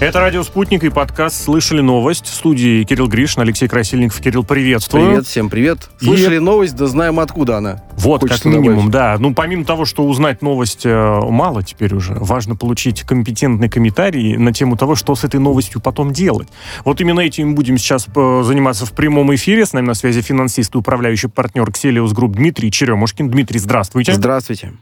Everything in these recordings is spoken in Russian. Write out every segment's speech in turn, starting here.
Это «Радио Спутник» и подкаст «Слышали новость» в студии Кирилл Гришин, Алексей Красильников. Кирилл, приветствую. Привет, всем привет. Слышали и... новость, да знаем, откуда она. Вот, Хочется как минимум, добавить. да. Ну, помимо того, что узнать новость э, мало теперь уже, важно получить компетентный комментарий на тему того, что с этой новостью потом делать. Вот именно этим будем сейчас э, заниматься в прямом эфире. С нами на связи финансист и управляющий партнер Кселиус Групп Дмитрий Черемушкин. Дмитрий, здравствуйте. Здравствуйте.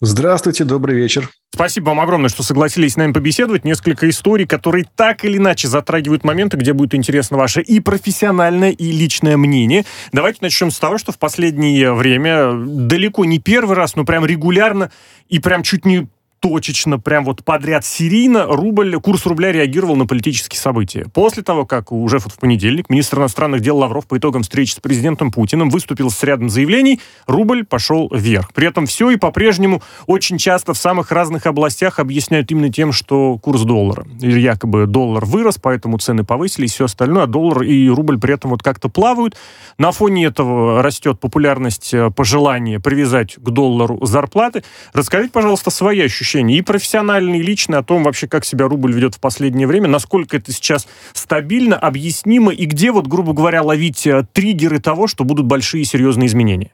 Здравствуйте, добрый вечер. Спасибо вам огромное, что согласились с нами побеседовать. Несколько историй, которые так или иначе затрагивают моменты, где будет интересно ваше и профессиональное, и личное мнение. Давайте начнем с того, что в последнее время далеко не первый раз, но прям регулярно и прям чуть не точечно, прям вот подряд серийно рубль, курс рубля реагировал на политические события. После того, как уже в понедельник министр иностранных дел Лавров по итогам встречи с президентом Путиным выступил с рядом заявлений, рубль пошел вверх. При этом все и по-прежнему очень часто в самых разных областях объясняют именно тем, что курс доллара. Якобы доллар вырос, поэтому цены повысились, все остальное, а доллар и рубль при этом вот как-то плавают. На фоне этого растет популярность э, пожелания привязать к доллару зарплаты. Расскажите, пожалуйста, свои ощущения ощущения, и профессиональные, и личные, о том вообще, как себя рубль ведет в последнее время, насколько это сейчас стабильно, объяснимо, и где, вот, грубо говоря, ловить э, триггеры того, что будут большие серьезные изменения?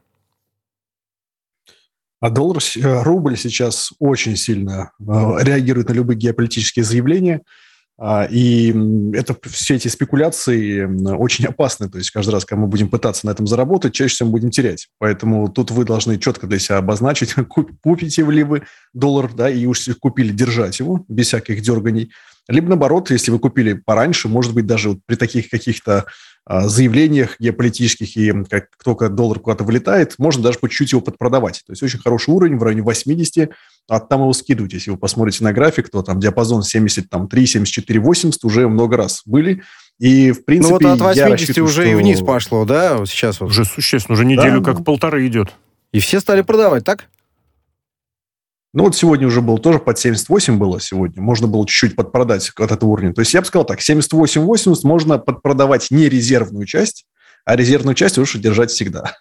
А доллар, э, рубль сейчас очень сильно э, реагирует на любые геополитические заявления – и это все эти спекуляции очень опасны. То есть каждый раз, когда мы будем пытаться на этом заработать, чаще всего мы будем терять. Поэтому тут вы должны четко для себя обозначить, купите ли вы доллар, да, и уж купили, держать его без всяких дерганий. Либо наоборот, если вы купили пораньше, может быть, даже вот при таких каких-то а, заявлениях геополитических, и как только доллар куда-то вылетает, можно даже по чуть-чуть его подпродавать. То есть очень хороший уровень в районе 80, а там его скидывать. Если вы посмотрите на график, то там диапазон 73, 74, 80 уже много раз были. И, в принципе, Ну, вот от 80 уже что... и вниз пошло, да, вот сейчас вот. Уже существенно, уже неделю да, как полторы идет. И все стали продавать, так? Ну, вот сегодня уже было тоже под 78 было сегодня. Можно было чуть-чуть подпродать от этого уровня. То есть я бы сказал так, 78-80 можно подпродавать не резервную часть, а резервную часть лучше держать всегда.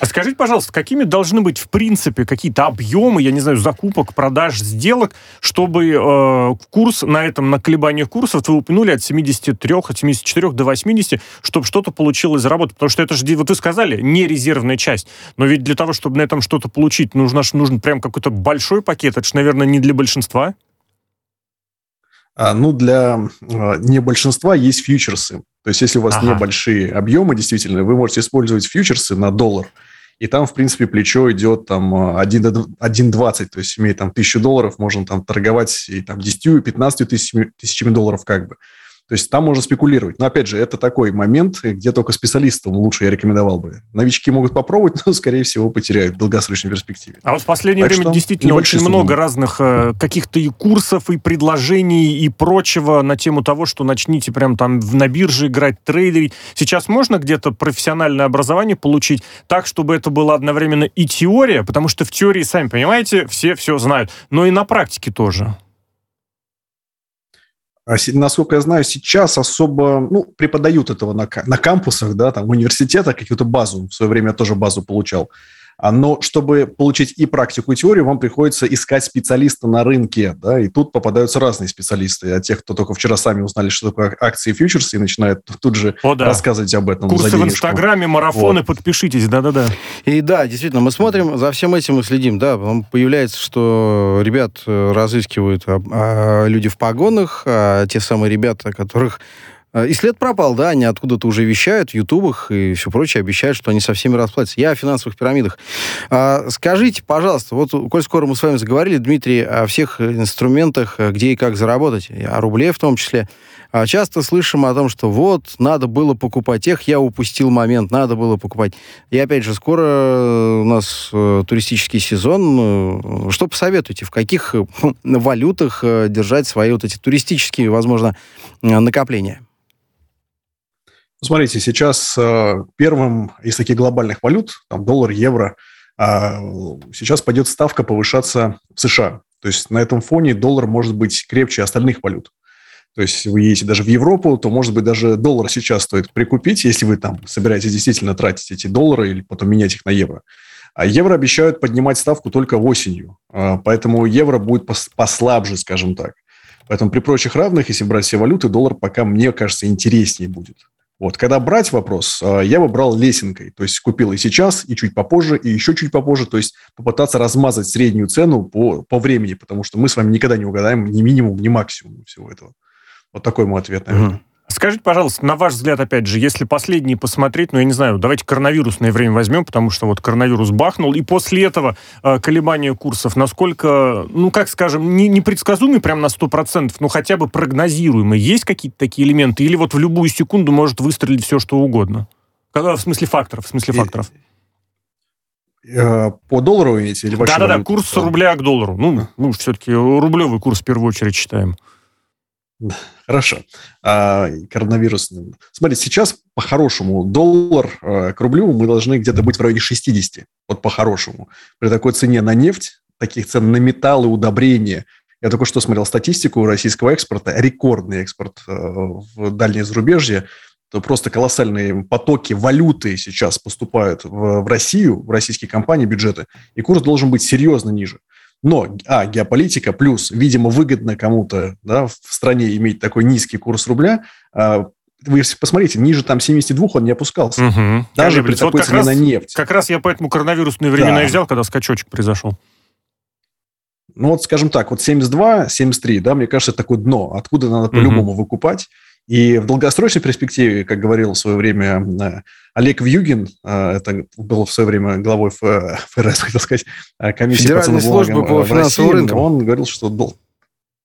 А скажите, пожалуйста, какими должны быть, в принципе, какие-то объемы, я не знаю, закупок, продаж, сделок, чтобы э, курс на этом, на колебаниях курсов, вы упомянули от 73, от 74 до 80, чтобы что-то получилось заработать? Потому что это же, вот вы сказали, не резервная часть. Но ведь для того, чтобы на этом что-то получить, нужно, нужен прям какой-то большой пакет. Это же, наверное, не для большинства. А, ну, для э, не большинства есть фьючерсы. То есть, если у вас ага. небольшие объемы, действительно, вы можете использовать фьючерсы на доллар – и там, в принципе, плечо идет там 1,20, то есть имеет там тысячу долларов, можно там торговать и там 10-15 тысячами, тысячами долларов как бы. То есть там можно спекулировать. Но, опять же, это такой момент, где только специалистам лучше я рекомендовал бы. Новички могут попробовать, но, скорее всего, потеряют в долгосрочной перспективе. А вот в последнее так время действительно очень суммы. много разных э, каких-то и курсов, и предложений, и прочего на тему того, что начните прям там на бирже играть, трейдерить. Сейчас можно где-то профессиональное образование получить так, чтобы это было одновременно и теория, потому что в теории, сами понимаете, все все знают, но и на практике тоже. А насколько я знаю, сейчас особо ну, преподают этого на, на кампусах, да, там, в университетах, какую-то базу. В свое время я тоже базу получал. А, но чтобы получить и практику, и теорию, вам приходится искать специалиста на рынке, да, и тут попадаются разные специалисты. А тех, кто только вчера сами узнали, что такое акции и фьючерсы, и начинают тут же О, да. рассказывать об этом. Курсы в Инстаграме, марафоны, вот. подпишитесь, да-да-да. И да, действительно, мы смотрим, за всем этим мы следим, да, появляется, что ребят э, разыскивают а, а, люди в погонах, а те самые ребята, которых и след пропал, да, они откуда-то уже вещают в ютубах и все прочее, обещают, что они со всеми расплатятся. Я о финансовых пирамидах. А, скажите, пожалуйста, вот, коль скоро мы с вами заговорили, Дмитрий, о всех инструментах, э, где и как заработать, о рубле в том числе, а часто слышим о том, что вот, надо было покупать тех, я упустил момент, надо было покупать. И опять же, скоро у нас э, туристический сезон. Что посоветуете? В каких валютах держать свои вот эти туристические, возможно, накопления? Смотрите, сейчас э, первым из таких глобальных валют, там доллар, евро, а, сейчас пойдет ставка повышаться в США. То есть на этом фоне доллар может быть крепче остальных валют. То есть вы едете даже в Европу, то, может быть, даже доллар сейчас стоит прикупить, если вы там собираетесь действительно тратить эти доллары или потом менять их на евро. А евро обещают поднимать ставку только осенью. А, поэтому евро будет послабже, скажем так. Поэтому при прочих равных, если брать все валюты, доллар пока, мне кажется, интереснее будет. Вот, когда брать вопрос, э, я бы брал лесенкой, то есть купил и сейчас, и чуть попозже, и еще чуть попозже, то есть попытаться размазать среднюю цену по, по времени, потому что мы с вами никогда не угадаем ни минимум, ни максимум всего этого. Вот такой мой ответ, наверное. Скажите, пожалуйста, на ваш взгляд, опять же, если последние посмотреть, ну, я не знаю, давайте коронавирусное время возьмем, потому что вот коронавирус бахнул, и после этого э, колебания курсов, насколько, ну, как скажем, не, непредсказуемый прям на 100%, но хотя бы прогнозируемый. Есть какие-то такие элементы? Или вот в любую секунду может выстрелить все, что угодно? Когда, в смысле факторов, в смысле факторов. Э, по доллару имеете? Или Да-да-да, курс рубля к доллару. Ну, мы все-таки рублевый курс в первую очередь считаем. Хорошо. А, коронавирусным. Смотрите, сейчас по-хорошему доллар э, к рублю мы должны где-то быть в районе 60. Вот по-хорошему. При такой цене на нефть, таких цен на металлы, удобрения. Я только что смотрел статистику российского экспорта. Рекордный экспорт э, в дальнее зарубежье. То просто колоссальные потоки валюты сейчас поступают в, в Россию, в российские компании, бюджеты. И курс должен быть серьезно ниже. Но, а, геополитика, плюс, видимо, выгодно кому-то да, в стране иметь такой низкий курс рубля, а, вы посмотрите, ниже там 72 он не опускался. Угу. Даже при такой вот цене раз, на нефть. Как раз я поэтому коронавирусные времена да. и взял, когда скачочек произошел. Ну вот, скажем так, вот 72, 73, да, мне кажется, это такое дно, откуда надо по-любому выкупать. И в долгосрочной перспективе, как говорил в свое время э, Олег Вьюгин, э, это был в свое время главой ФРС, хотел сказать, э, комиссии Федеральной по службы по финансовым рынкам. Он говорил, что...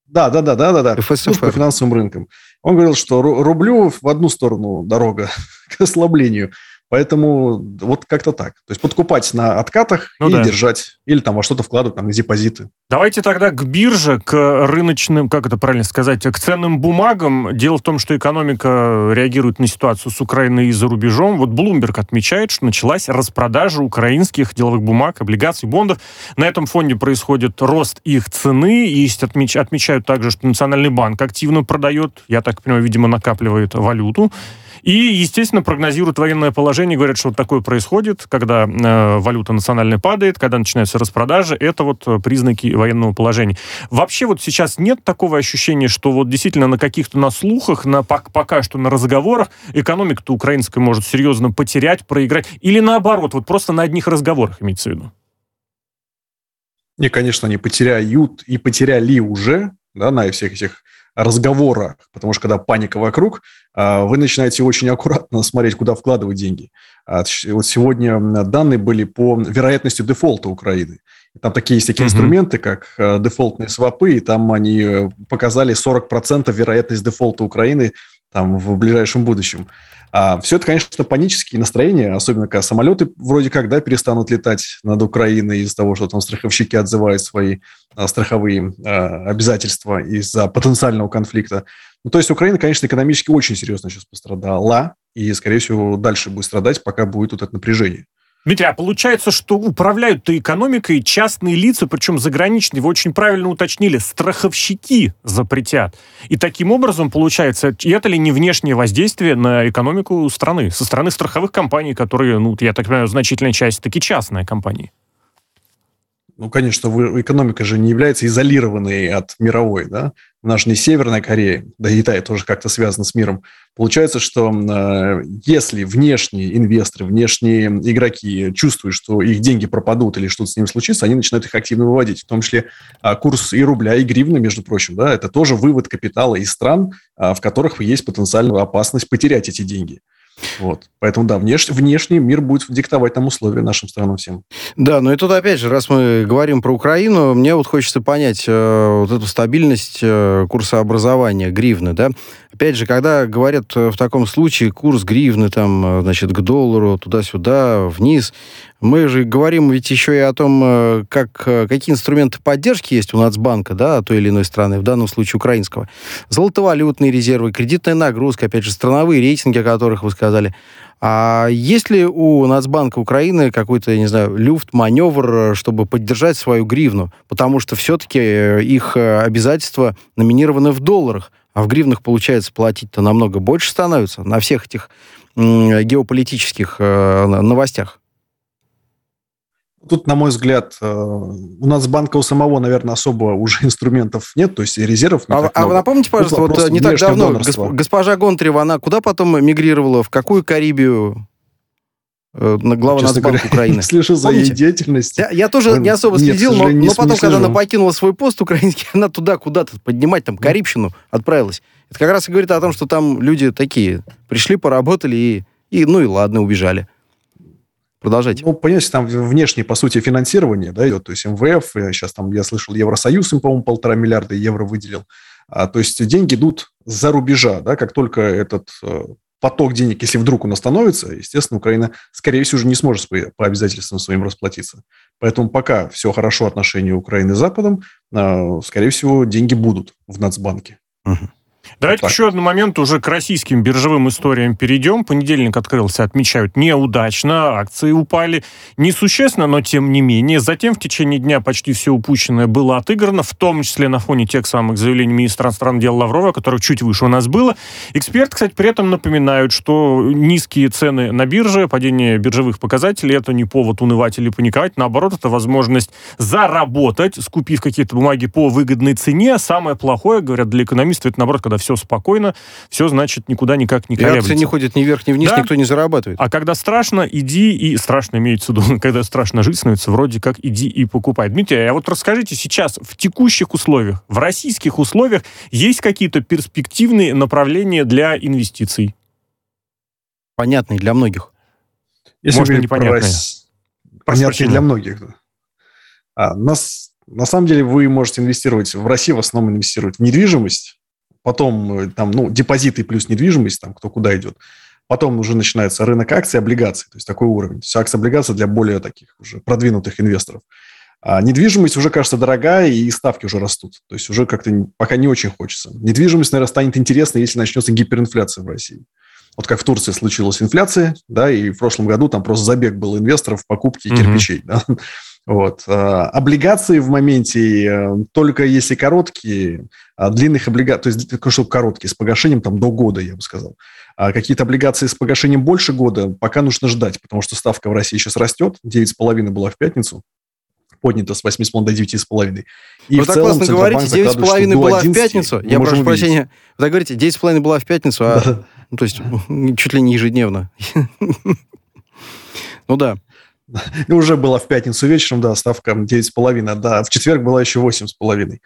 Да, да, да, да, да, да. ФСФР. по финансовым рынкам. Он говорил, что рублю в одну сторону дорога к ослаблению – Поэтому вот как-то так. То есть подкупать на откатах ну, и да. держать. Или там во что-то вкладывать, там, на депозиты. Давайте тогда к бирже, к рыночным, как это правильно сказать, к ценным бумагам. Дело в том, что экономика реагирует на ситуацию с Украиной и за рубежом. Вот Bloomberg отмечает, что началась распродажа украинских деловых бумаг, облигаций, бондов. На этом фоне происходит рост их цены. И отмеч... отмечают также, что Национальный банк активно продает, я так понимаю, видимо, накапливает валюту. И, естественно, прогнозируют военное положение, говорят, что вот такое происходит, когда э, валюта национальная падает, когда начинаются распродажи, это вот э, признаки военного положения. Вообще вот сейчас нет такого ощущения, что вот действительно на каких-то на слухах, на, пока что на разговорах экономика-то украинская может серьезно потерять, проиграть, или наоборот, вот просто на одних разговорах имеется в виду? Не, конечно, они потеряют и потеряли уже, да, на всех этих разговора, потому что когда паника вокруг, а, вы начинаете очень аккуратно смотреть, куда вкладывать деньги. А, вот сегодня данные были по вероятности дефолта Украины. Там такие есть такие mm-hmm. инструменты, как а, дефолтные свопы, и там они э, показали 40% вероятность дефолта Украины там, в ближайшем будущем. А все это, конечно, панические настроения, особенно когда самолеты вроде как да, перестанут летать над Украиной из-за того, что там страховщики отзывают свои а, страховые а, обязательства из-за потенциального конфликта. Ну, то есть Украина, конечно, экономически очень серьезно сейчас пострадала, и, скорее всего, дальше будет страдать, пока будет вот это напряжение. Дмитрий, а получается, что управляют-то экономикой частные лица, причем заграничные, вы очень правильно уточнили, страховщики запретят. И таким образом, получается, это ли не внешнее воздействие на экономику страны, со стороны страховых компаний, которые, ну, я так понимаю, значительная часть таки частные компании? Ну, конечно, экономика же не является изолированной от мировой, да? У нас же не Северная Корея, да и Китай тоже как-то связан с миром. Получается, что э, если внешние инвесторы, внешние игроки чувствуют, что их деньги пропадут или что-то с ними случится, они начинают их активно выводить. В том числе э, курс и рубля, и гривны, между прочим, да, это тоже вывод капитала из стран, э, в которых есть потенциальная опасность потерять эти деньги. Вот. Поэтому, да, внеш... внешний мир будет диктовать нам условия нашим странам всем. Да, но и тут, опять же, раз мы говорим про Украину, мне вот хочется понять э, вот эту стабильность э, курса образования гривны, да. Опять же, когда говорят э, в таком случае курс гривны, там, э, значит, к доллару, туда-сюда, вниз, мы же говорим ведь еще и о том, э, как, какие инструменты поддержки есть у Нацбанка, да, той или иной страны, в данном случае украинского. Золотовалютные резервы, кредитная нагрузка, опять же, страновые рейтинги, о которых вы сказали. А есть ли у Нацбанка Украины какой-то, я не знаю, люфт, маневр, чтобы поддержать свою гривну? Потому что все-таки их обязательства номинированы в долларах, а в гривнах, получается, платить-то намного больше становится на всех этих геополитических новостях. Тут, на мой взгляд, э, у нас банка у самого, наверное, особо уже инструментов нет, то есть резервов не А, а вы напомните, пожалуйста, вот не так давно госп, госпожа Гонтарева, она куда потом мигрировала, в какую Карибию? Э, глава Честно Нацбанка говоря, Украины. слежу за Помните? ее деятельностью. Я, я тоже не особо Нет, следил, но, но потом, когда она покинула свой пост украинский, она туда куда-то поднимать там Карибщину отправилась. Это как раз и говорит о том, что там люди такие пришли, поработали и, и ну и ладно, убежали. Продолжайте. Ну, понимаете, там внешнее, по сути, финансирование, да, идет. То есть МВФ, сейчас там, я слышал, Евросоюз им, по-моему, полтора миллиарда евро выделил. А, то есть деньги идут за рубежа, да, как только этот э, поток денег, если вдруг он остановится, естественно, Украина, скорее всего, уже не сможет по обязательствам своим расплатиться. Поэтому пока все хорошо отношения Украины с Западом, э, скорее всего, деньги будут в Нацбанке. Угу. Давайте вот еще один момент уже к российским биржевым историям перейдем. Понедельник открылся, отмечают, неудачно, акции упали несущественно, но тем не менее. Затем в течение дня почти все упущенное было отыграно, в том числе на фоне тех самых заявлений министра иностранных дел Лаврова, которых чуть выше у нас было. Эксперты, кстати, при этом напоминают, что низкие цены на бирже, падение биржевых показателей, это не повод унывать или паниковать. Наоборот, это возможность заработать, скупив какие-то бумаги по выгодной цене. Самое плохое, говорят для экономистов, это наоборот, когда все спокойно, все, значит, никуда никак не колеблется. И акции не ходят ни вверх, ни вниз, да? никто не зарабатывает. А когда страшно, иди и... Страшно имеется в виду, когда страшно жить становится, вроде как иди и покупай. Дмитрий, а вот расскажите сейчас, в текущих условиях, в российских условиях, есть какие-то перспективные направления для инвестиций? Понятные для многих. Если Может, непонятные. Про... Понятные для многих. А, нас, на самом деле вы можете инвестировать в России, в основном инвестировать в недвижимость, потом э, там, ну, депозиты плюс недвижимость, там, кто куда идет. Потом уже начинается рынок акций, облигаций, то есть такой уровень. Есть акции, облигации для более таких уже продвинутых инвесторов. А недвижимость уже кажется дорогая, и ставки уже растут. То есть уже как-то пока не очень хочется. Недвижимость, наверное, станет интересной, если начнется гиперинфляция в России. Вот как в Турции случилась инфляция, да, и в прошлом году там просто забег был инвесторов в покупке mm-hmm. кирпичей, да. Вот. А, облигации в моменте э, только если короткие, а длинных облигаций, то есть чтобы короткие, с погашением там до года, я бы сказал. А какие-то облигации с погашением больше года пока нужно ждать, потому что ставка в России сейчас растет, 9,5 была в пятницу, поднята с 8,5 до 9,5. И Вы так целом, классно говорите, 9,5 была в пятницу. Я прошу прощения. Вы так говорите, 9,5 была в пятницу, а да. Ну, то есть чуть ли не ежедневно. Ну да. Уже была в пятницу вечером, да, ставка 9,5, да, в четверг была еще 8,5.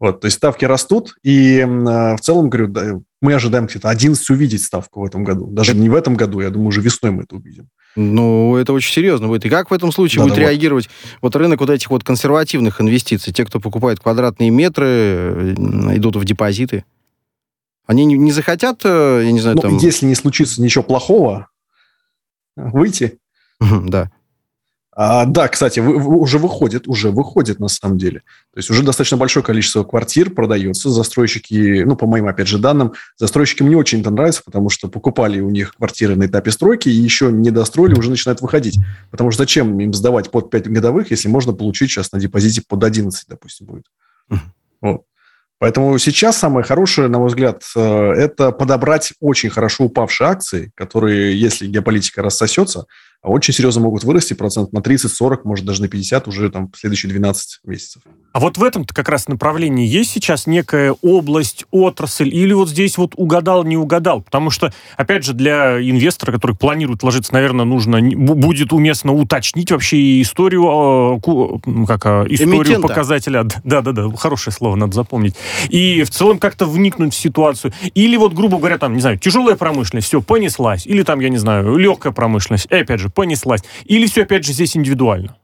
Вот, то есть ставки растут, и э, в целом, говорю, да, мы ожидаем где-то 11 увидеть ставку в этом году. Даже не в этом году, я думаю, уже весной мы это увидим. Ну, это очень серьезно будет. И как в этом случае да, будет да, реагировать вот. вот рынок вот этих вот консервативных инвестиций? Те, кто покупает квадратные метры, э, идут в депозиты. Они не, не захотят, э, я не знаю, ну, там... если не случится ничего плохого, выйти. Да. А, да, кстати, вы, вы, уже выходит, уже выходит на самом деле. То есть уже достаточно большое количество квартир продается. Застройщики, ну, по моим, опять же, данным, застройщикам не очень это нравится, потому что покупали у них квартиры на этапе стройки и еще не достроили, уже начинают выходить. Потому что зачем им сдавать под 5 годовых, если можно получить сейчас на депозите под 11, допустим, будет. Вот. Поэтому сейчас самое хорошее, на мой взгляд, э, это подобрать очень хорошо упавшие акции, которые, если геополитика рассосется, очень серьезно могут вырасти процент на 30-40, может даже на 50 уже там в следующие 12 месяцев. А вот в этом как раз направлении есть сейчас некая область, отрасль, или вот здесь вот угадал, не угадал? Потому что, опять же, для инвестора, который планирует вложиться, наверное, нужно, будет уместно уточнить вообще историю, а, как, а, историю Эмитента. показателя. Да-да-да, хорошее слово надо запомнить. И в целом как-то вникнуть в ситуацию. Или вот, грубо говоря, там, не знаю, тяжелая промышленность, все, понеслась. Или там, я не знаю, легкая промышленность, и опять же, понеслась. Или все, опять же, здесь индивидуально?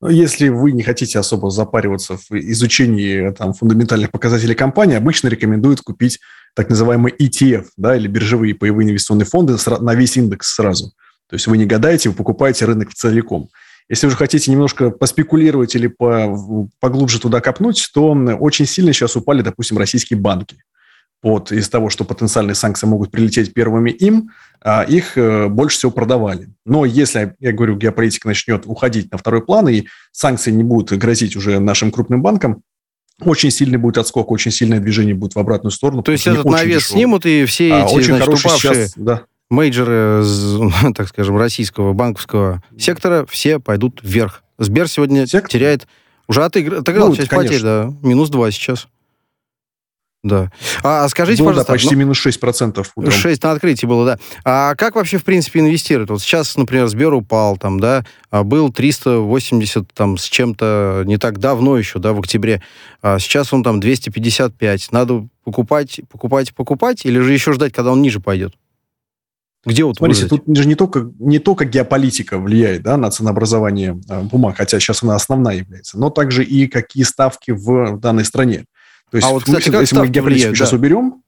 Ну, если вы не хотите особо запариваться в изучении там, фундаментальных показателей компании, обычно рекомендуют купить так называемый ETF, да, или биржевые паевые инвестиционные фонды на весь индекс сразу. То есть вы не гадаете, вы покупаете рынок целиком. Если вы же хотите немножко поспекулировать или по, поглубже туда копнуть, то очень сильно сейчас упали, допустим, российские банки под, из того, что потенциальные санкции могут прилететь первыми им, а их э, больше всего продавали. Но если, я говорю, геополитика начнет уходить на второй план, и санкции не будут грозить уже нашим крупным банкам, очень сильный будет отскок, очень сильное движение будет в обратную сторону. То есть этот навес дешевый. снимут, и все а, эти, очень значит, упавшие... Сейчас, да. мейджеры, так скажем, российского банковского сектора все пойдут вверх. Сбер сегодня Сектор? теряет... Уже отыграл, отыграл ну, часть конечно. потерь, да. Минус 2 сейчас. Да. А, а скажите, было, пожалуйста... Да, почти ну, минус 6% утром. 6 на открытии было, да. А как вообще, в принципе, инвестируют? Вот сейчас, например, Сбер упал, там, да, а был 380 там с чем-то не так давно еще, да, в октябре. А сейчас он там 255. Надо покупать, покупать, покупать, или же еще ждать, когда он ниже пойдет? Где вот Смотрите, выжить? тут же не только, не только геополитика влияет да, на ценообразование э, бумаг, хотя сейчас она основная является, но также и какие ставки в данной стране. То есть, а вот, кстати, если, если мы геополитику влияют, сейчас да. уберем,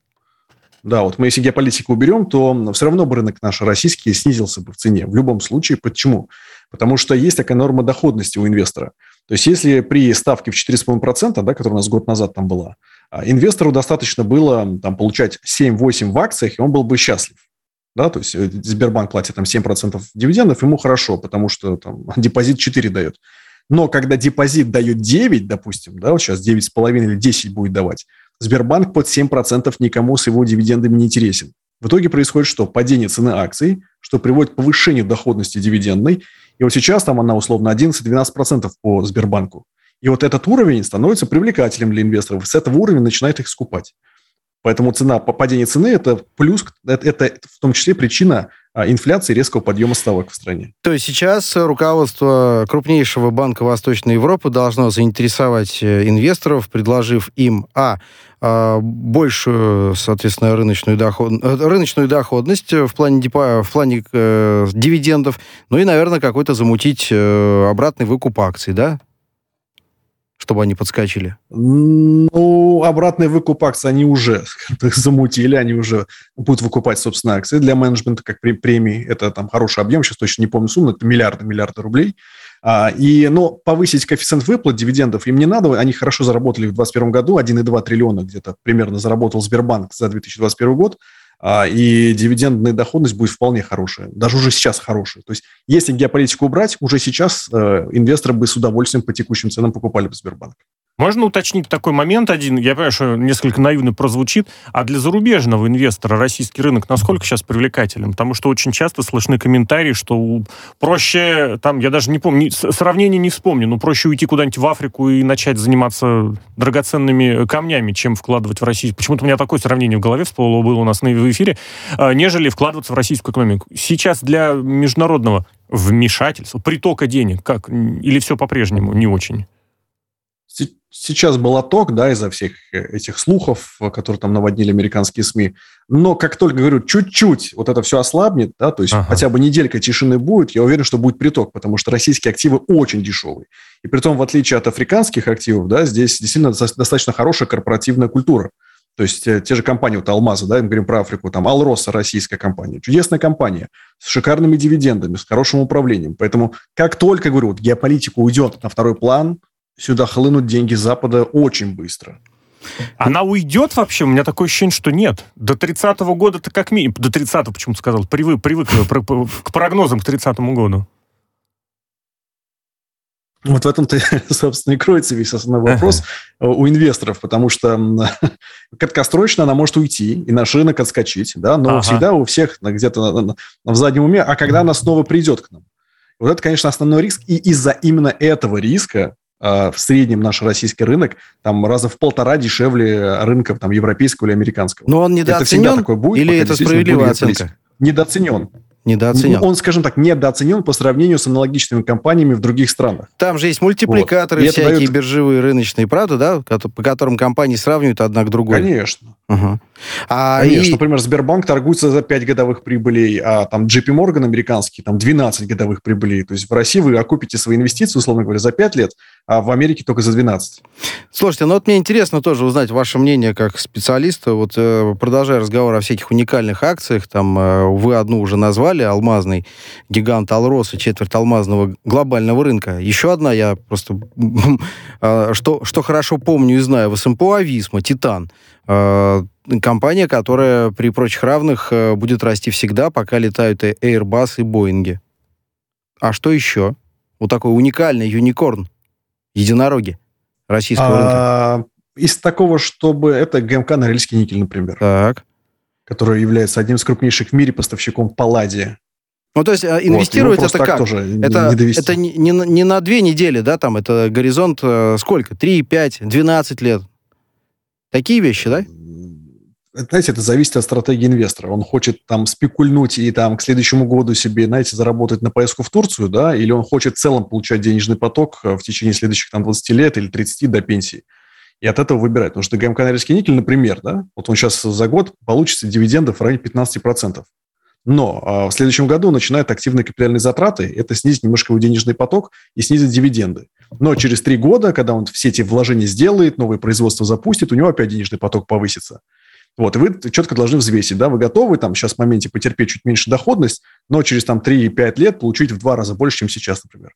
да, вот мы если геополитику уберем, то все равно бы рынок наш российский снизился бы в цене. В любом случае. Почему? Потому что есть такая норма доходности у инвестора. То есть если при ставке в 4,5%, да, которая у нас год назад там была, а, инвестору достаточно было там, получать 7-8 в акциях, и он был бы счастлив. Да, то есть э, Сбербанк платит там 7% дивидендов, ему хорошо, потому что там депозит 4 дает. Но когда депозит дает 9, допустим, да, вот сейчас 9,5 или 10 будет давать, Сбербанк под 7% никому с его дивидендами не интересен. В итоге происходит что? Падение цены акций, что приводит к повышению доходности дивидендной. И вот сейчас там она условно 11-12% по Сбербанку. И вот этот уровень становится привлекательным для инвесторов. С этого уровня начинает их скупать. Поэтому цена, падение цены – это плюс, это, это в том числе причина а, инфляции резкого подъема ставок в стране. То есть сейчас руководство крупнейшего банка Восточной Европы должно заинтересовать э, инвесторов, предложив им, а, а большую, соответственно, рыночную, доход... Э, рыночную доходность в плане, депо... в плане э, дивидендов, ну и, наверное, какой-то замутить э, обратный выкуп акций, да? Чтобы они подскочили? Ну, обратный выкуп акций они уже замутили, они уже будут выкупать, собственно, акции для менеджмента как премии. Это там хороший объем, сейчас точно не помню сумму, это миллиарды, миллиарды рублей. А, и, но повысить коэффициент выплат дивидендов им не надо, они хорошо заработали в 2021 году, 1,2 триллиона где-то примерно заработал Сбербанк за 2021 год. А, и дивидендная доходность будет вполне хорошая, даже уже сейчас хорошая. То есть, если геополитику убрать, уже сейчас э, инвесторы бы с удовольствием по текущим ценам покупали бы Сбербанк. Можно уточнить такой момент один? Я понимаю, что несколько наивно прозвучит. А для зарубежного инвестора российский рынок насколько сейчас привлекателен? Потому что очень часто слышны комментарии, что проще, там, я даже не помню, сравнение не вспомню, но проще уйти куда-нибудь в Африку и начать заниматься драгоценными камнями, чем вкладывать в Россию. Почему-то у меня такое сравнение в голове всплыло, было у нас в эфире, а, нежели вкладываться в российскую экономику. Сейчас для международного вмешательства, притока денег, как? Или все по-прежнему не очень? Сейчас был отток, да, из-за всех э, этих слухов, которые там наводнили американские СМИ. Но как только, говорю, чуть-чуть вот это все ослабнет, да, то есть ага. хотя бы неделька тишины будет, я уверен, что будет приток, потому что российские активы очень дешевые. И при том, в отличие от африканских активов, да, здесь действительно достаточно хорошая корпоративная культура. То есть э, те же компании, вот Алмаза, да, мы говорим про Африку, там Алроса, российская компания, чудесная компания, с шикарными дивидендами, с хорошим управлением. Поэтому как только, говорю, вот геополитика уйдет на второй план, сюда хлынут деньги Запада очень быстро. Она уйдет вообще? У меня такое ощущение, что нет. До 30-го года-то как минимум... До 30-го почему-то сказал. Привык, привык к прогнозам к 30-му году. Вот в этом-то, собственно, и кроется весь основной вопрос uh-huh. у инвесторов, потому что краткосрочно она может уйти, и наш рынок отскочить, да, но uh-huh. всегда у всех где-то в заднем уме, а когда она снова придет к нам? Вот это, конечно, основной риск, и из-за именно этого риска в среднем наш российский рынок там раза в полтора дешевле рынка там, европейского или американского. Но он недооценен это такое будет, или это справедливая оценка? Недооценен. Недооценен. Он, скажем так, недооценен по сравнению с аналогичными компаниями в других странах. Там же есть мультипликаторы вот. всякие, дает... биржевые, рыночные, правда, да? По которым компании сравнивают одна к другой. Конечно. Угу. А Конечно. И... Например, Сбербанк торгуется за 5 годовых прибылей, а там JP Morgan американский, там 12 годовых прибылей. То есть в России вы окупите свои инвестиции, условно говоря, за 5 лет, а в Америке только за 12. Слушайте, ну вот мне интересно тоже узнать ваше мнение как специалиста. Вот э, продолжая разговор о всяких уникальных акциях, там э, вы одну уже назвали, алмазный гигант Алроса, четверть алмазного глобального рынка. Еще одна, я просто э, что, что хорошо помню и знаю, в СМПО Ависма, Титан компания, которая при прочих равных будет расти всегда, пока летают Airbus и Боинги. А что еще? Вот такой уникальный юникорн единороги российского а, рынка? Из такого, чтобы... Это ГМК Норильский никель, например. Так. который является одним из крупнейших в мире поставщиком палладия. Ну, то есть а, инвестировать вот, это как? Тоже это не, это не, не, не на две недели, да, там, это горизонт э, сколько? Три, пять, двенадцать лет? Такие вещи, да? Знаете, это зависит от стратегии инвестора. Он хочет там спекульнуть и там к следующему году себе, знаете, заработать на поездку в Турцию, да, или он хочет в целом получать денежный поток э, в течение следующих там 20 лет или 30 до пенсии. И от этого выбирать. Потому что ГМК Норильский никель, например, да, вот он сейчас за год получится дивидендов в районе 15%. Но а в следующем году начинают активные капитальные затраты, это снизит немножко его денежный поток и снизит дивиденды. Но через три года, когда он все эти вложения сделает, новое производство запустит, у него опять денежный поток повысится. Вот, и вы четко должны взвесить, да, вы готовы там сейчас в моменте потерпеть чуть меньше доходность, но через там 3-5 лет получить в два раза больше, чем сейчас, например.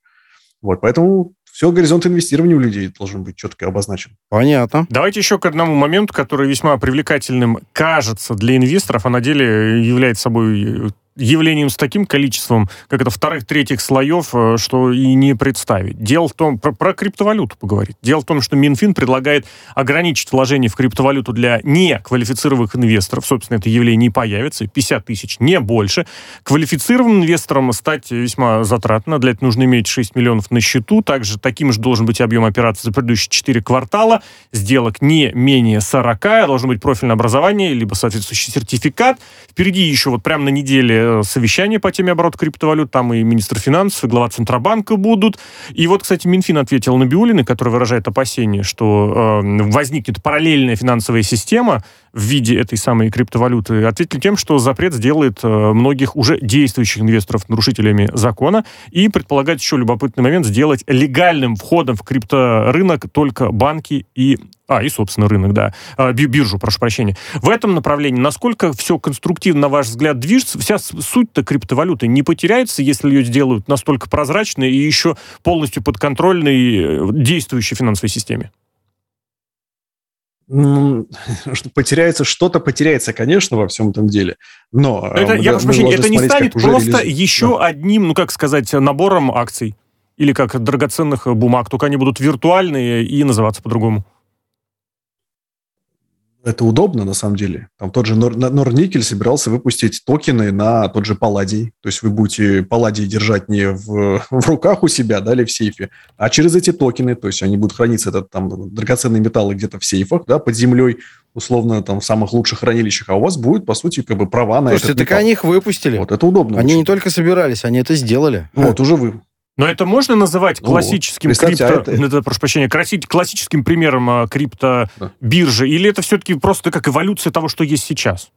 Вот, поэтому все, горизонт инвестирования у людей должен быть четко обозначен. Понятно. Давайте еще к одному моменту, который весьма привлекательным кажется для инвесторов, а на деле является собой явлением с таким количеством, как это вторых-третьих слоев, э, что и не представить. Дело в том, про, про криптовалюту поговорить. Дело в том, что Минфин предлагает ограничить вложения в криптовалюту для неквалифицированных инвесторов. Собственно, это явление не появится. 50 тысяч, не больше. Квалифицированным инвестором стать весьма затратно. Для этого нужно иметь 6 миллионов на счету. Также таким же должен быть объем операций за предыдущие 4 квартала. Сделок не менее 40. Должно быть профильное образование, либо соответствующий сертификат. Впереди еще вот прямо на неделе Э, совещание по теме оборота криптовалют, там и министр финансов, и глава Центробанка будут. И вот, кстати, Минфин ответил на Биулины, который выражает опасение, что э, возникнет параллельная финансовая система, в виде этой самой криптовалюты, ответили тем, что запрет сделает э, многих уже действующих инвесторов нарушителями закона и предполагает еще любопытный момент сделать легальным входом в крипторынок только банки и а, и, собственно, рынок, да. А, биржу, прошу прощения. В этом направлении насколько все конструктивно, на ваш взгляд, движется? Вся суть-то криптовалюты не потеряется, если ее сделают настолько прозрачной и еще полностью подконтрольной э, действующей финансовой системе? потеряется что-то, потеряется, конечно, во всем этом деле. Но это, мы, я прошу прощения, это не станет просто реализ... еще да. одним, ну как сказать, набором акций или как драгоценных бумаг, только они будут виртуальные и называться по-другому. Это удобно, на самом деле. Там тот же Норникель собирался выпустить токены на тот же Палладий. То есть вы будете Палладий держать не в, в руках у себя, да, или в сейфе, а через эти токены. То есть они будут храниться, этот, там, драгоценные металлы где-то в сейфах, да, под землей, условно, там, в самых лучших хранилищах. А у вас будет, по сути, как бы права на Слушайте, этот так они их выпустили. Вот это удобно. Они очень. не только собирались, они это сделали. Вот, уже вы. Но это можно называть ну, классическим ну, крипто... А это... это, прошу прощения, классическим примером а, криптобиржи? Или это все-таки просто как эволюция того, что есть сейчас?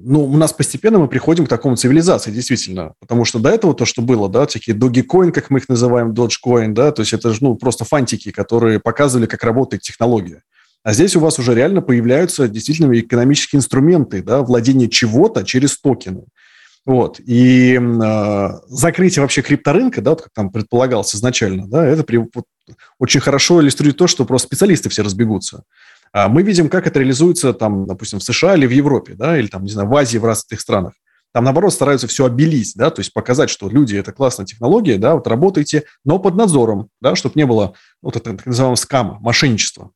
ну, у нас постепенно мы приходим к такому цивилизации, действительно. Потому что до этого то, что было, да, такие Dogecoin, как мы их называем, Dogecoin, да, то есть это же, ну, просто фантики, которые показывали, как работает технология. А здесь у вас уже реально появляются действительно экономические инструменты, да, владение чего-то через токены. Вот. И э, закрытие вообще крипторынка, да, вот как там предполагалось изначально, да, это при, вот, очень хорошо иллюстрирует то, что просто специалисты все разбегутся. А мы видим, как это реализуется там, допустим, в США или в Европе, да, или там, не знаю, в Азии, в разных странах. Там, наоборот, стараются все обелить, да, то есть показать, что люди, это классная технология, да, вот работайте, но под надзором, да, чтобы не было вот это так называемого скама, мошенничества.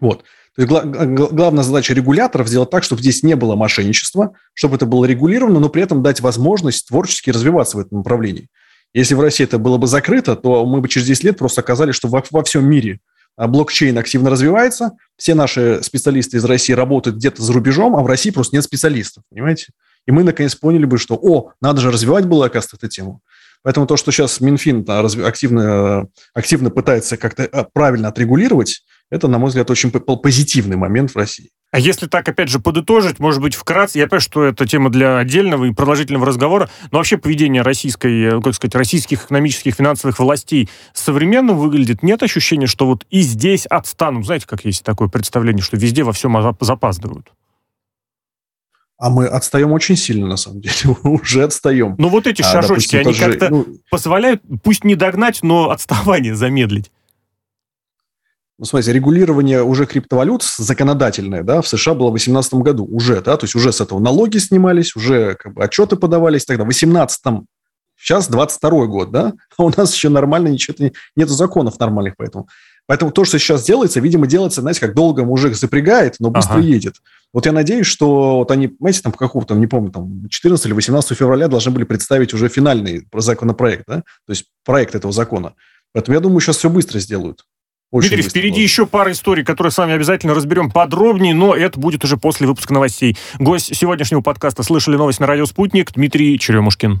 Вот. То есть гла- главная задача регуляторов сделать так, чтобы здесь не было мошенничества, чтобы это было регулировано, но при этом дать возможность творчески развиваться в этом направлении. Если в России это было бы закрыто, то мы бы через 10 лет просто оказались, что во, во всем мире а, блокчейн активно развивается, все наши специалисты из России работают где-то за рубежом, а в России просто нет специалистов, понимаете? И мы наконец поняли бы, что, о, надо же развивать было, оказывается, эту тему. Поэтому то, что сейчас Минфин активно, активно пытается как-то а, правильно отрегулировать, это, на мой взгляд, очень позитивный момент в России. А если так, опять же, подытожить, может быть, вкратце, я понимаю, что это тема для отдельного и продолжительного разговора, но вообще поведение российской, как сказать, российских экономических, финансовых властей современно выглядит. Нет ощущения, что вот и здесь отстанут. Знаете, как есть такое представление, что везде во всем запаздывают? А мы отстаем очень сильно, на самом деле. Уже отстаем. Ну вот эти а, шажочки, допустим, они как-то ну... позволяют, пусть не догнать, но отставание замедлить. Ну, смотрите, регулирование уже криптовалют законодательное, да, в США было в 2018 году уже, да, то есть уже с этого налоги снимались, уже как бы отчеты подавались тогда, в 2018 сейчас 22 год, да, а у нас еще нормально ничего, не, нету законов нормальных поэтому. Поэтому то, что сейчас делается, видимо, делается, знаете, как долго мужик запрягает, но быстро ага. едет. Вот я надеюсь, что вот они, знаете, там какого-то, не помню, там 14 или 18 февраля должны были представить уже финальный законопроект, да, то есть проект этого закона. Поэтому я думаю, сейчас все быстро сделают. Очень Дмитрий, впереди было. еще пара историй, которые с вами обязательно разберем подробнее, но это будет уже после выпуска новостей. Гость сегодняшнего подкаста «Слышали новость на радио «Спутник» Дмитрий Черемушкин.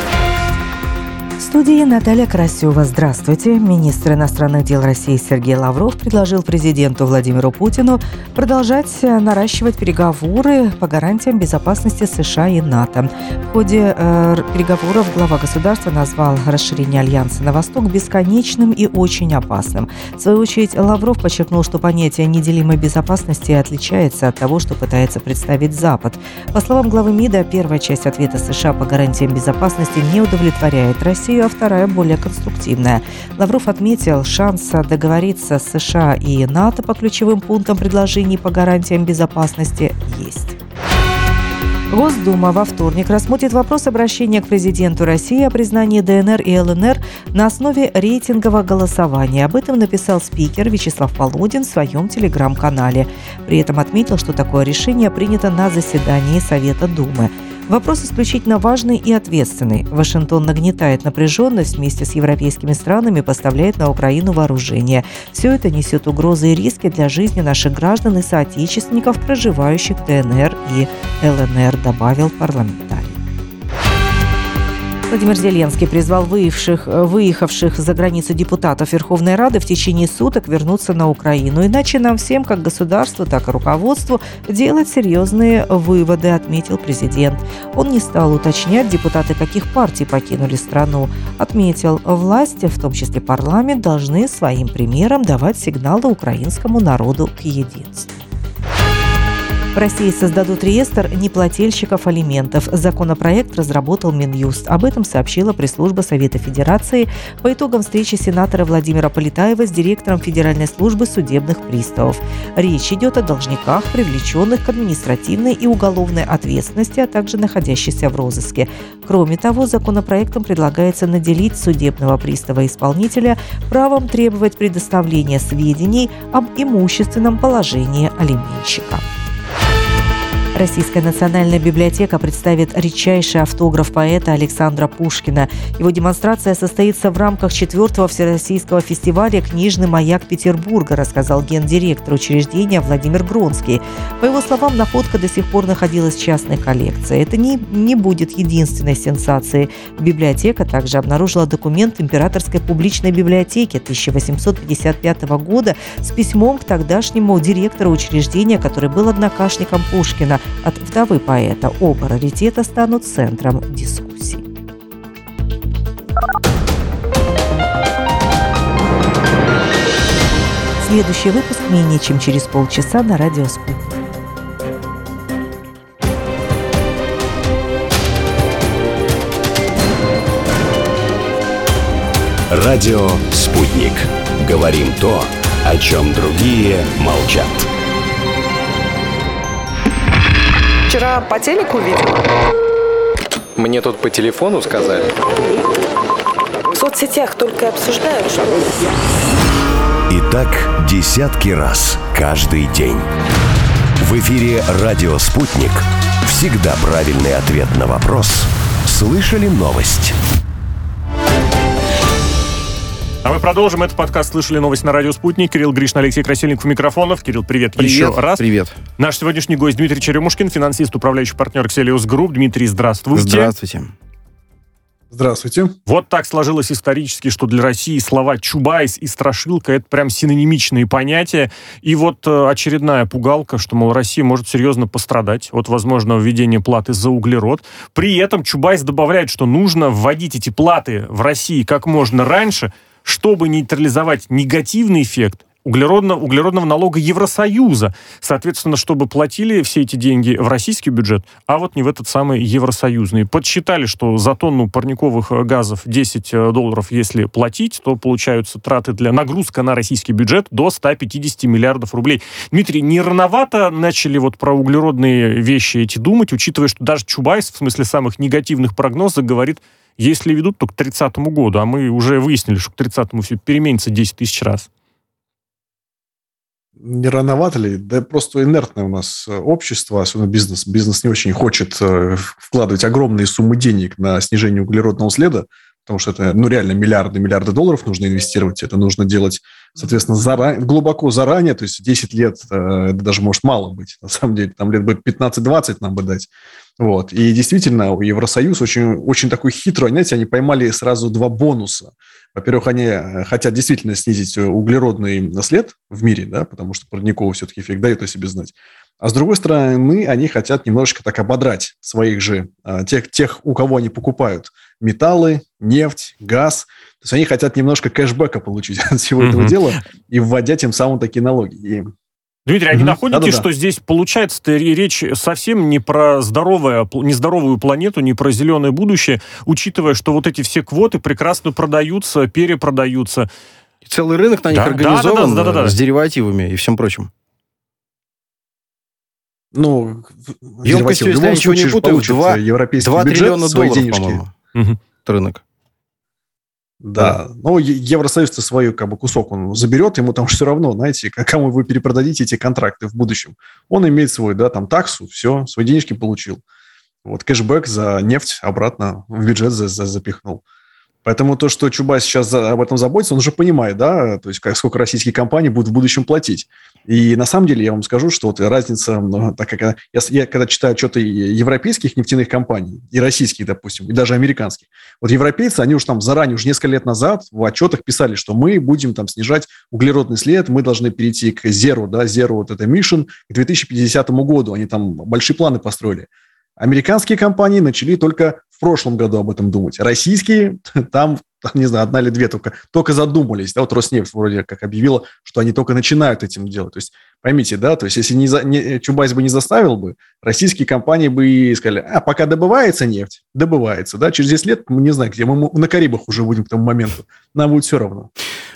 студии Наталья Красева. Здравствуйте. Министр иностранных дел России Сергей Лавров предложил президенту Владимиру Путину продолжать наращивать переговоры по гарантиям безопасности США и НАТО. В ходе э, переговоров глава государства назвал расширение альянса на восток бесконечным и очень опасным. В свою очередь Лавров подчеркнул, что понятие неделимой безопасности отличается от того, что пытается представить Запад. По словам главы МИДа, первая часть ответа США по гарантиям безопасности не удовлетворяет Россию, а вторая более конструктивная. Лавров отметил, шанса договориться с США и НАТО по ключевым пунктам предложений по гарантиям безопасности есть. Госдума во вторник рассмотрит вопрос обращения к президенту России о признании ДНР и ЛНР на основе рейтингового голосования. Об этом написал спикер Вячеслав Володин в своем телеграм-канале. При этом отметил, что такое решение принято на заседании Совета Думы. Вопрос исключительно важный и ответственный. Вашингтон нагнетает напряженность вместе с европейскими странами, поставляет на Украину вооружение. Все это несет угрозы и риски для жизни наших граждан и соотечественников, проживающих в ДНР и ЛНР, добавил парламентарий. Владимир Зеленский призвал выехавших, выехавших за границу депутатов Верховной Рады в течение суток вернуться на Украину. Иначе нам всем, как государству, так и руководству, делать серьезные выводы, отметил президент. Он не стал уточнять, депутаты каких партий покинули страну. Отметил, власти, в том числе парламент, должны своим примером давать сигналы украинскому народу к единству. В России создадут реестр неплательщиков алиментов. Законопроект разработал Минюст. Об этом сообщила пресс-служба Совета Федерации по итогам встречи сенатора Владимира Полетаева с директором Федеральной службы судебных приставов. Речь идет о должниках, привлеченных к административной и уголовной ответственности, а также находящихся в розыске. Кроме того, законопроектом предлагается наделить судебного пристава-исполнителя правом требовать предоставления сведений об имущественном положении алименщика. Российская национальная библиотека представит редчайший автограф поэта Александра Пушкина. Его демонстрация состоится в рамках четвертого Всероссийского фестиваля «Книжный маяк Петербурга», рассказал гендиректор учреждения Владимир Гронский. По его словам, находка до сих пор находилась в частной коллекции. Это не, не будет единственной сенсацией. Библиотека также обнаружила документ Императорской публичной библиотеки 1855 года с письмом к тогдашнему директору учреждения, который был однокашником Пушкина – от вдовы поэта оба раритета станут центром дискуссий. Следующий выпуск менее чем через полчаса на радио «Спутник». Радио «Спутник». Говорим то, о чем другие молчат. Вчера по телеку видел. Мне тут по телефону сказали. В соцсетях только обсуждают, что... И так десятки раз каждый день. В эфире «Радио Спутник». Всегда правильный ответ на вопрос. Слышали новость? Продолжим. Этот подкаст «Слышали новость на радио «Спутник». Кирилл Гришин, Алексей Красильников, микрофонов. Кирилл, привет, привет еще раз. Привет. Наш сегодняшний гость Дмитрий Черемушкин, финансист, управляющий партнер Xelius Group. Дмитрий, здравствуйте. Здравствуйте. Здравствуйте. Вот так сложилось исторически, что для России слова «чубайс» и «страшилка» — это прям синонимичные понятия. И вот э, очередная пугалка, что, мол, Россия может серьезно пострадать от возможного введения платы за углерод. При этом Чубайс добавляет, что нужно вводить эти платы в России как можно раньше — чтобы нейтрализовать негативный эффект углеродного, углеродного налога Евросоюза. Соответственно, чтобы платили все эти деньги в российский бюджет, а вот не в этот самый евросоюзный. Подсчитали, что за тонну парниковых газов 10 э, долларов, если платить, то получаются траты для нагрузка на российский бюджет до 150 миллиардов рублей. Дмитрий, не рановато начали вот про углеродные вещи эти думать, учитывая, что даже Чубайс в смысле самых негативных прогнозов говорит, если ведут, то к 30 году, а мы уже выяснили, что к 30-му все переменится 10 тысяч раз. Не рановато ли? Да просто инертное у нас э, общество, особенно бизнес. Бизнес не очень хочет э, вкладывать огромные суммы денег на снижение углеродного следа, потому что это, ну, реально миллиарды, миллиарды долларов нужно инвестировать. Это нужно делать, соответственно, заран... глубоко заранее, то есть 10 лет, э, это даже может мало быть, на самом деле. Там лет бы 15-20 нам бы дать. Вот. И действительно, Евросоюз очень, очень такой хитрый, знаете, они поймали сразу два бонуса. Во-первых, они э, хотят действительно снизить углеродный след в мире, да, потому что парниковый все-таки эффект дает о себе знать. А с другой стороны, они хотят немножечко так ободрать своих же, э, тех, тех, у кого они покупают металлы, нефть, газ. То есть они хотят немножко кэшбэка получить от всего mm-hmm. этого дела и вводя тем самым такие налоги. И Дмитрий, а не находите, Да-да-да. что здесь получается речь совсем не про здоровое, нездоровую планету, не про зеленое будущее, учитывая, что вот эти все квоты прекрасно продаются, перепродаются. И целый рынок на них да, организован да, да, да, да, с деривативами и всем прочим. Ну, емкостью, если я ничего не путаю, 2, 2 триллиона долларов, по-моему, угу. рынок. Да. да. Ну, Евросоюз-то свой как бы, кусок он заберет, ему там все равно, знаете, кому вы перепродадите эти контракты в будущем. Он имеет свой, да, там таксу, все, свои денежки получил. Вот кэшбэк за нефть обратно в бюджет за, за, запихнул. Поэтому то, что Чубайс сейчас об этом заботится, он уже понимает, да, то есть как, сколько российские компании будут в будущем платить. И на самом деле я вам скажу, что вот разница, ну, так как я, я когда читаю отчеты европейских нефтяных компаний, и российских, допустим, и даже американских, вот европейцы, они уж там заранее, уже несколько лет назад в отчетах писали, что мы будем там снижать углеродный след, мы должны перейти к zero, да, zero вот это mission к 2050 году. Они там большие планы построили. Американские компании начали только в прошлом году об этом думать. Российские, там, не знаю, одна или две только, только задумались. Да, вот Роснефть вроде как объявила, что они только начинают этим делать. То есть, поймите, да, то есть, если не, за, не, Чубайс бы не заставил бы, российские компании бы и сказали, а, пока добывается нефть, добывается, да, через 10 лет, мы не знаю, где, мы на Карибах уже будем к тому моменту, нам будет все равно.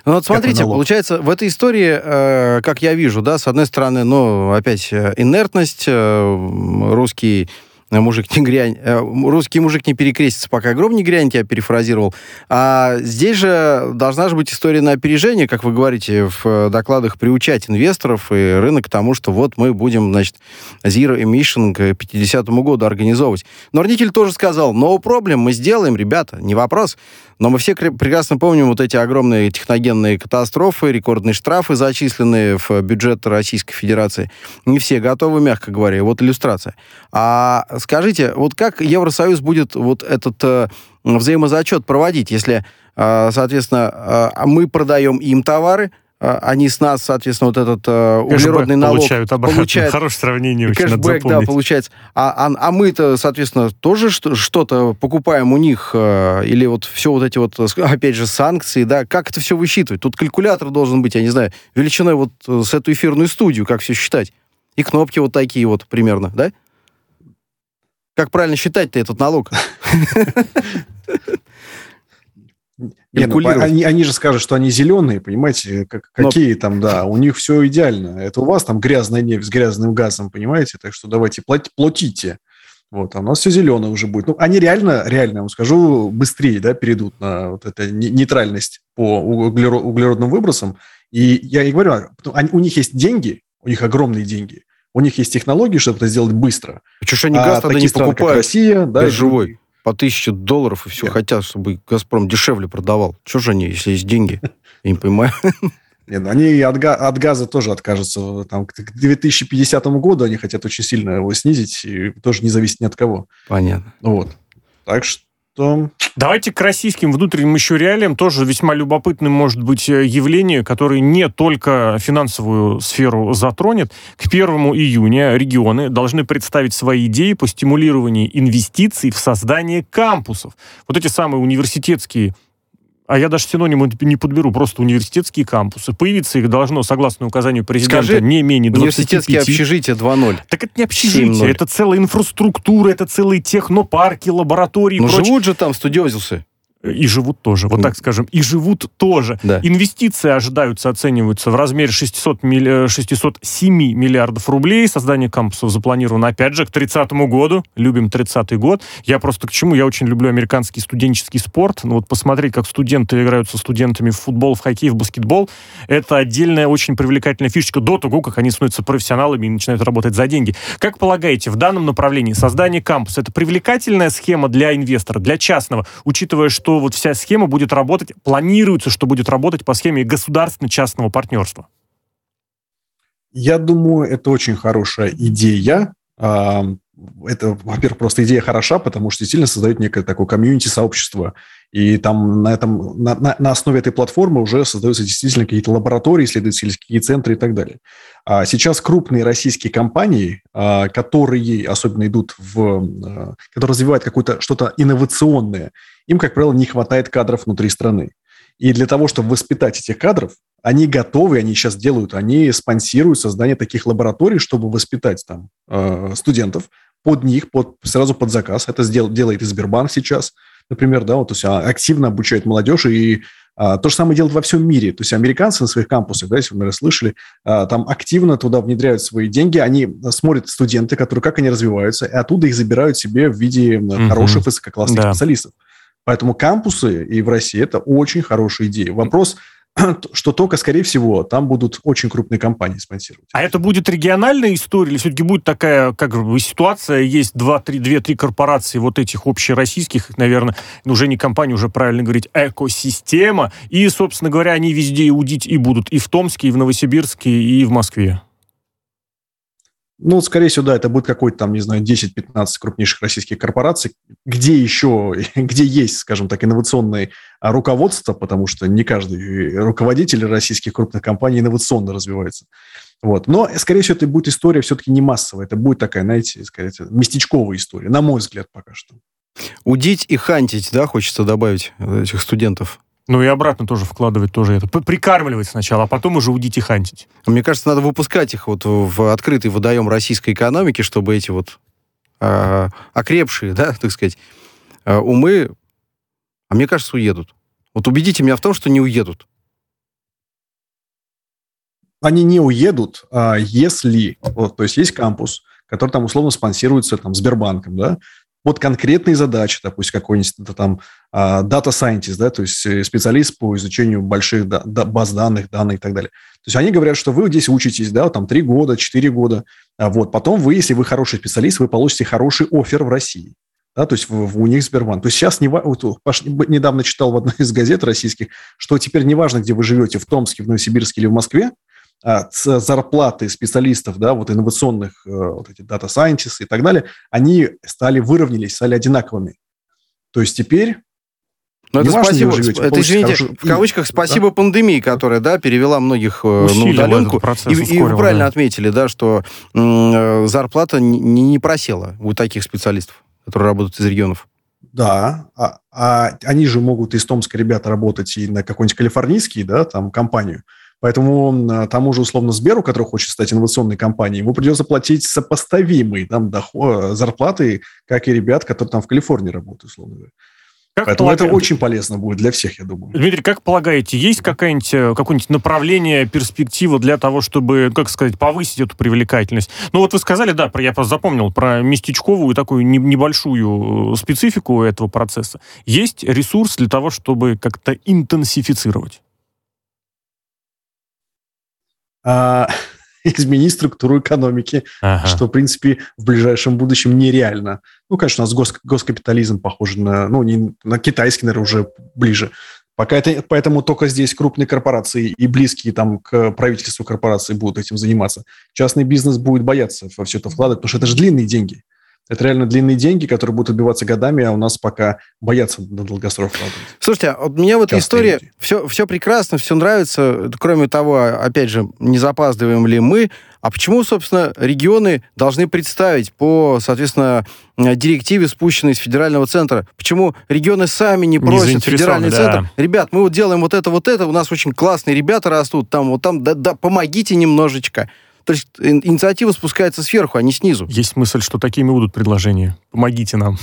Ну вот смотрите, получается, в этой истории, э, как я вижу, да, с одной стороны, ну, опять э, инертность, э, русский Э, мужик не грянь, э, русский мужик не перекрестится, пока гроб не грянет, я перефразировал. А здесь же должна же быть история на опережение, как вы говорите, в э, докладах приучать инвесторов и рынок к тому, что вот мы будем, значит, Zero Emission к 50 году организовывать. Но Орнитель тоже сказал, no problem, мы сделаем, ребята, не вопрос. Но мы все прекрасно помним вот эти огромные техногенные катастрофы, рекордные штрафы, зачисленные в бюджет Российской Федерации. Не все готовы, мягко говоря. Вот иллюстрация. А скажите, вот как Евросоюз будет вот этот э, взаимозачет проводить, если, э, соответственно, э, мы продаем им товары, а, они с нас, соответственно, вот этот э, углеродный налог получают. Обратно. получают Хорошее сравнение очень Кэшбэк, да, получается. А, а, а мы-то, соответственно, тоже что-то покупаем у них, э, или вот все вот эти вот, опять же, санкции, да, как это все высчитывать? Тут калькулятор должен быть, я не знаю, величиной вот э, с эту эфирную студию, как все считать. И кнопки вот такие вот примерно, да? Как правильно считать-то этот налог? Не, ну, они, они же скажут, что они зеленые, понимаете, как, Но... какие там, да, у них все идеально. Это у вас там грязная нефть с грязным газом, понимаете, так что давайте плати, платите. Вот, а у нас все зеленое уже будет. Ну, они реально, реально, я вам скажу, быстрее, да, перейдут на вот эту нейтральность по углерод, углеродным выбросам. И я и говорю, а, они, у них есть деньги, у них огромные деньги, у них есть технологии, чтобы это сделать быстро. Почему же они газ а тогда не покупают? Россия, да, живой по тысяче долларов и все хотят, чтобы «Газпром» дешевле продавал. Что же они, если есть деньги? Я не понимаю. Нет, ну, они от, от газа тоже откажутся. Там, к 2050 году они хотят очень сильно его снизить, и тоже не зависит ни от кого. Понятно. Вот. Так что что... Давайте к российским внутренним еще реалиям. Тоже весьма любопытным может быть э, явление, которое не только финансовую сферу затронет. К 1 июня регионы должны представить свои идеи по стимулированию инвестиций в создание кампусов. Вот эти самые университетские а я даже синонимы не подберу, просто университетские кампусы. Появиться их должно, согласно указанию президента, Скажи, не менее 25. Университетские общежития 2.0. Так это не общежитие, 7.0. это целая инфраструктура, это целые технопарки, лаборатории прочее. живут же там студиозусы. И живут тоже, вот так скажем, и живут тоже. Да. Инвестиции ожидаются, оцениваются в размере 600 милли- 607 миллиардов рублей. Создание кампусов запланировано, опять же, к 30 году. Любим 30 год. Я просто к чему? Я очень люблю американский студенческий спорт. Ну вот посмотреть, как студенты играют со студентами в футбол, в хоккей, в баскетбол, это отдельная очень привлекательная фишечка до того, как они становятся профессионалами и начинают работать за деньги. Как полагаете, в данном направлении создание кампуса это привлекательная схема для инвестора, для частного, учитывая, что вот вся схема будет работать, планируется, что будет работать по схеме государственно-частного партнерства? Я думаю, это очень хорошая идея. А, Это, во-первых, просто идея хороша, потому что действительно создает некое такое комьюнити-сообщество. И там на, этом, на, на- на основе этой платформы уже создаются действительно какие-то лаборатории, исследовательские центры и так далее. А сейчас крупные российские компании, а, которые особенно идут в... а, которые развивают какое-то что-то инновационное, им, как правило, не хватает кадров внутри страны. И для того, чтобы воспитать этих кадров, они готовы, они сейчас делают, они спонсируют создание таких лабораторий, чтобы воспитать там э, студентов под них, под, сразу под заказ. Это сдел- делает и Сбербанк сейчас, например, да, вот, то есть а, активно обучает молодежь, и а, то же самое делают во всем мире. То есть американцы на своих кампусах, да, если вы, наверное, слышали, а, там активно туда внедряют свои деньги, они смотрят студенты, которые, как они развиваются, и оттуда их забирают себе в виде м, хороших высококлассных Да. специалистов. Поэтому кампусы и в России это очень хорошая идея. Вопрос, что только, скорее всего, там будут очень крупные компании спонсировать. А это будет региональная история или все-таки будет такая как бы ситуация, есть два-три, две-три корпорации вот этих общероссийских, наверное, уже не компания, уже правильно говорить, экосистема, и, собственно говоря, они везде и удить и будут, и в Томске, и в Новосибирске, и в Москве. Ну, скорее всего, да, это будет какой-то там, не знаю, 10-15 крупнейших российских корпораций, где еще, где есть, скажем так, инновационное а, руководство, потому что не каждый руководитель российских крупных компаний инновационно развивается. Вот. Но, скорее всего, это будет история все-таки не массовая, это будет такая, знаете, скорее, местечковая история, на мой взгляд, пока что. Удить и хантить, да, хочется добавить э, этих студентов. Ну и обратно тоже вкладывать тоже это. Прикармливать сначала, а потом уже удить и хантить. Мне кажется, надо выпускать их вот в открытый водоем российской экономики, чтобы эти вот а, окрепшие, да, так сказать, а, умы, а мне кажется, уедут. Вот убедите меня в том, что не уедут. Они не уедут, а если, вот, то есть есть кампус, который там условно спонсируется там Сбербанком, да, под конкретные задачи, допустим, какой-нибудь там а, data scientist, да, то есть э, специалист по изучению больших баз данных, данных и так далее. То есть они говорят, что вы здесь учитесь, да, там три года, четыре года, а вот потом вы, если вы хороший специалист, вы получите хороший офер в России. Да, то есть в, в- у них Сбербанк. То есть сейчас не, вот, Паш недавно читал в одной из газет российских, что теперь неважно, где вы живете, в Томске, в Новосибирске или в Москве, зарплаты специалистов, да, вот инновационных, э, вот эти data scientists и так далее, они стали выровнялись, стали одинаковыми. То есть теперь Но это Неважно, где спасибо, живете, это, извините, хорошую- в кавычках спасибо пандемии, которая, да, перевела многих э, на Усилила удаленку. этот процесс, И, и вы правильно да. отметили, да, что м, э, зарплата не, не просела у таких специалистов, которые работают из регионов. Да, а, а они же могут из Томска ребята работать и на какой-нибудь калифорнийский, да, там, компанию. Поэтому м, тому же, условно, Сберу, который хочет стать инновационной компанией, ему придется платить сопоставимые там, доход, зарплаты, как и ребят, которые там в Калифорнии работают, условно говоря. Как Поэтому это полагаете- очень полезно будет для всех, я думаю. Дмитрий, как полагаете, есть какая-нибудь, э, какое-нибудь направление, перспектива для того, чтобы, как сказать, повысить эту привлекательность? Ну вот вы сказали, да, про, я просто запомнил, про местечковую такую не- небольшую э, специфику этого процесса. Есть ресурс для того, чтобы как-то интенсифицировать? А, изменить структуру экономики, Ага. что, в принципе, в ближайшем будущем нереально. Ну, конечно, у нас гос- госкапитализм похож на, ну, не на китайский, наверное, уже ближе. Пока это, поэтому только здесь крупные корпорации и близкие там к правительству корпорации будут этим заниматься. Частный бизнес будет бояться во все это вкладывать, потому что это же длинные деньги. Это реально длинные деньги, которые будут отбиваться годами, а у нас пока боятся на долгосрок Слушайте, а вот мне в этой истории все, все прекрасно, все нравится. Кроме того, опять же, не запаздываем ли мы, а почему, собственно, регионы должны представить по, соответственно, директиве, спущенной из федерального центра? Почему регионы сами не просят не федеральный да. центр? Ребят, мы вот делаем вот это, вот это, у нас очень классные ребята растут, там, вот там, да, да, помогите немножечко. То есть инициатива спускается сверху, а не снизу. Есть мысль, что такими будут предложения. Помогите нам.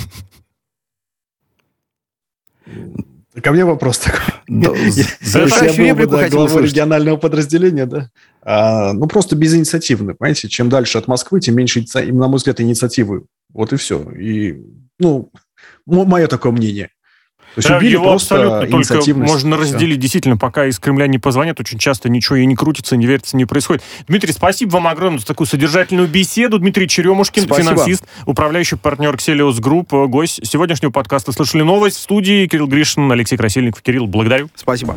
Ко мне вопрос такой. Если я был бы главой регионального подразделения, да? А, ну, просто безинициативны, понимаете? Чем дальше от Москвы, тем меньше, на мой взгляд, инициативы. Вот и все. И, ну, мое такое мнение. То есть да, убили его абсолютно только можно разделить. Действительно, пока из Кремля не позвонят, очень часто ничего и не крутится, не вертится, не происходит. Дмитрий, спасибо вам огромное за такую содержательную беседу. Дмитрий Черемушкин, спасибо. финансист, управляющий партнер Кселиус Групп, гость сегодняшнего подкаста. Слышали новость в студии. Кирилл Гришин, Алексей Красильников. Кирилл, благодарю. Спасибо.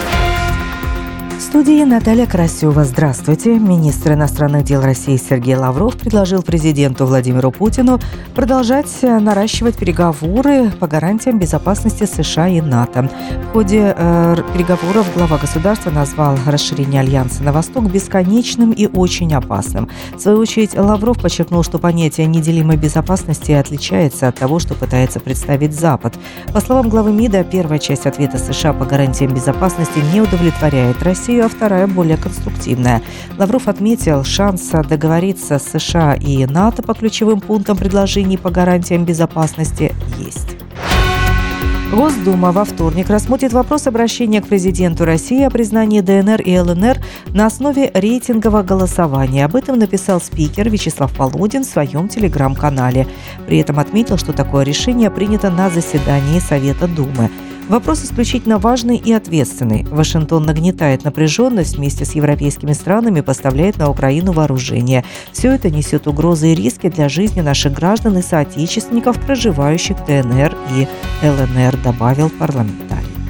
студии Наталья Красева. Здравствуйте. Министр иностранных дел России Сергей Лавров предложил президенту Владимиру Путину продолжать наращивать переговоры по гарантиям безопасности США и НАТО. В ходе э, переговоров глава государства назвал расширение альянса на восток бесконечным и очень опасным. В свою очередь Лавров подчеркнул, что понятие неделимой безопасности отличается от того, что пытается представить Запад. По словам главы МИДа, первая часть ответа США по гарантиям безопасности не удовлетворяет Россию, а вторая более конструктивная. Лавров отметил, шанса договориться с США и НАТО по ключевым пунктам предложений по гарантиям безопасности есть. Госдума во вторник рассмотрит вопрос обращения к президенту России о признании ДНР и ЛНР на основе рейтингового голосования. Об этом написал спикер Вячеслав Володин в своем телеграм-канале. При этом отметил, что такое решение принято на заседании Совета Думы. Вопрос исключительно важный и ответственный. Вашингтон нагнетает напряженность вместе с европейскими странами, поставляет на Украину вооружение. Все это несет угрозы и риски для жизни наших граждан и соотечественников, проживающих в ДНР и ЛНР, добавил парламентарий.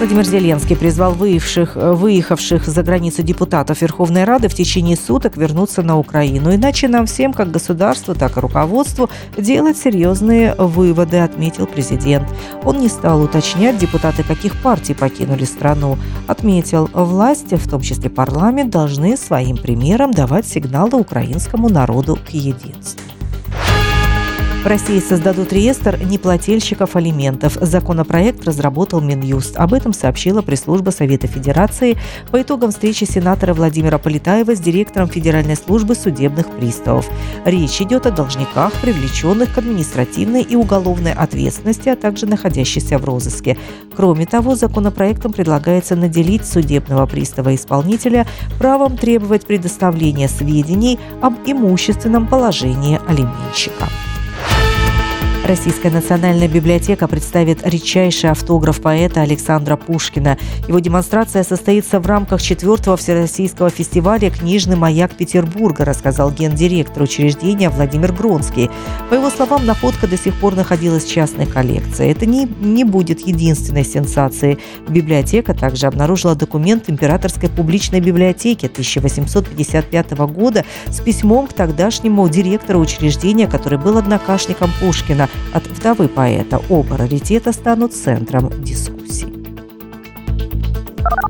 Владимир Зеленский призвал выехавших, выехавших за границу депутатов Верховной Рады в течение суток вернуться на Украину. Иначе нам всем, как государству, так и руководству, делать серьезные выводы, отметил президент. Он не стал уточнять, депутаты каких партий покинули страну. Отметил, власти, в том числе парламент, должны своим примером давать сигналы украинскому народу к единству. В России создадут реестр неплательщиков алиментов. Законопроект разработал Минюст. Об этом сообщила пресс-служба Совета Федерации по итогам встречи сенатора Владимира Полетаева с директором Федеральной службы судебных приставов. Речь идет о должниках, привлеченных к административной и уголовной ответственности, а также находящихся в розыске. Кроме того, законопроектом предлагается наделить судебного пристава-исполнителя правом требовать предоставления сведений об имущественном положении алименщика. Российская национальная библиотека представит редчайший автограф поэта Александра Пушкина. Его демонстрация состоится в рамках четвертого Всероссийского фестиваля «Книжный маяк Петербурга», рассказал гендиректор учреждения Владимир Гронский. По его словам, находка до сих пор находилась в частной коллекции. Это не, не будет единственной сенсацией. Библиотека также обнаружила документ Императорской публичной библиотеки 1855 года с письмом к тогдашнему директору учреждения, который был однокашником Пушкина – от вдовы поэта оба раритета станут центром дискуссии.